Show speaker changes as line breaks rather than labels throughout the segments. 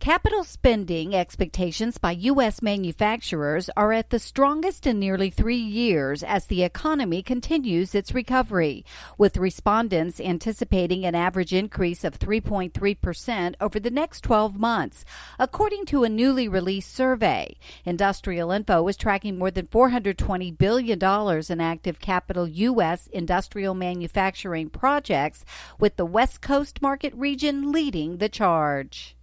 Capital spending expectations by U.S. manufacturers are at the strongest in nearly three years as the economy continues its recovery, with respondents anticipating an average increase of 3.3% over the next 12 months, according to a newly released survey. Industrial Info is tracking more than $420 billion in active capital U.S. industrial manufacturing projects, with the West Coast market region leading the charge.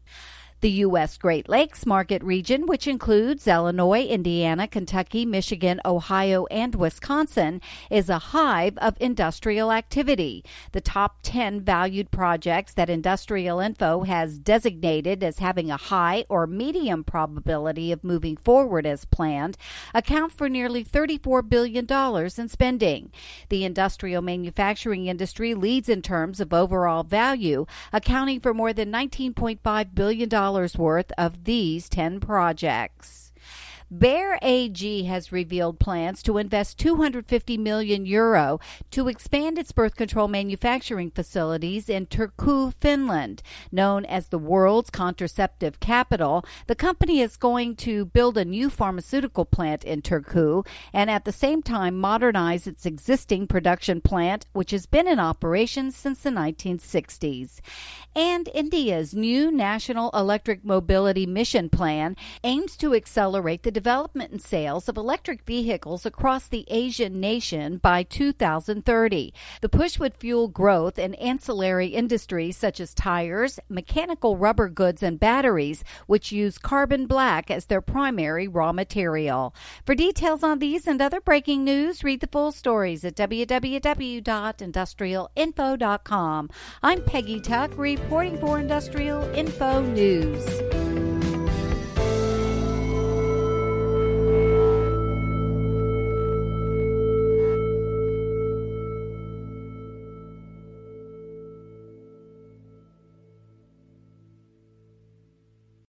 The U.S. Great Lakes market region, which includes Illinois, Indiana, Kentucky, Michigan, Ohio, and Wisconsin, is a hive of industrial activity. The top 10 valued projects that Industrial Info has designated as having a high or medium probability of moving forward as planned account for nearly $34 billion in spending. The industrial manufacturing industry leads in terms of overall value, accounting for more than $19.5 billion worth of these 10 projects. Bayer AG has revealed plans to invest 250 million euro to expand its birth control manufacturing facilities in Turku, Finland. Known as the world's contraceptive capital, the company is going to build a new pharmaceutical plant in Turku and at the same time modernize its existing production plant, which has been in operation since the 1960s. And India's new National Electric Mobility Mission Plan aims to accelerate the development and sales of electric vehicles across the Asian nation by 2030. The push would fuel growth in ancillary industries such as tires, mechanical rubber goods, and batteries, which use carbon black as their primary raw material. For details on these and other breaking news, read the full stories at www.industrialinfo.com. I'm Peggy Tuck, reporting for Industrial Info News.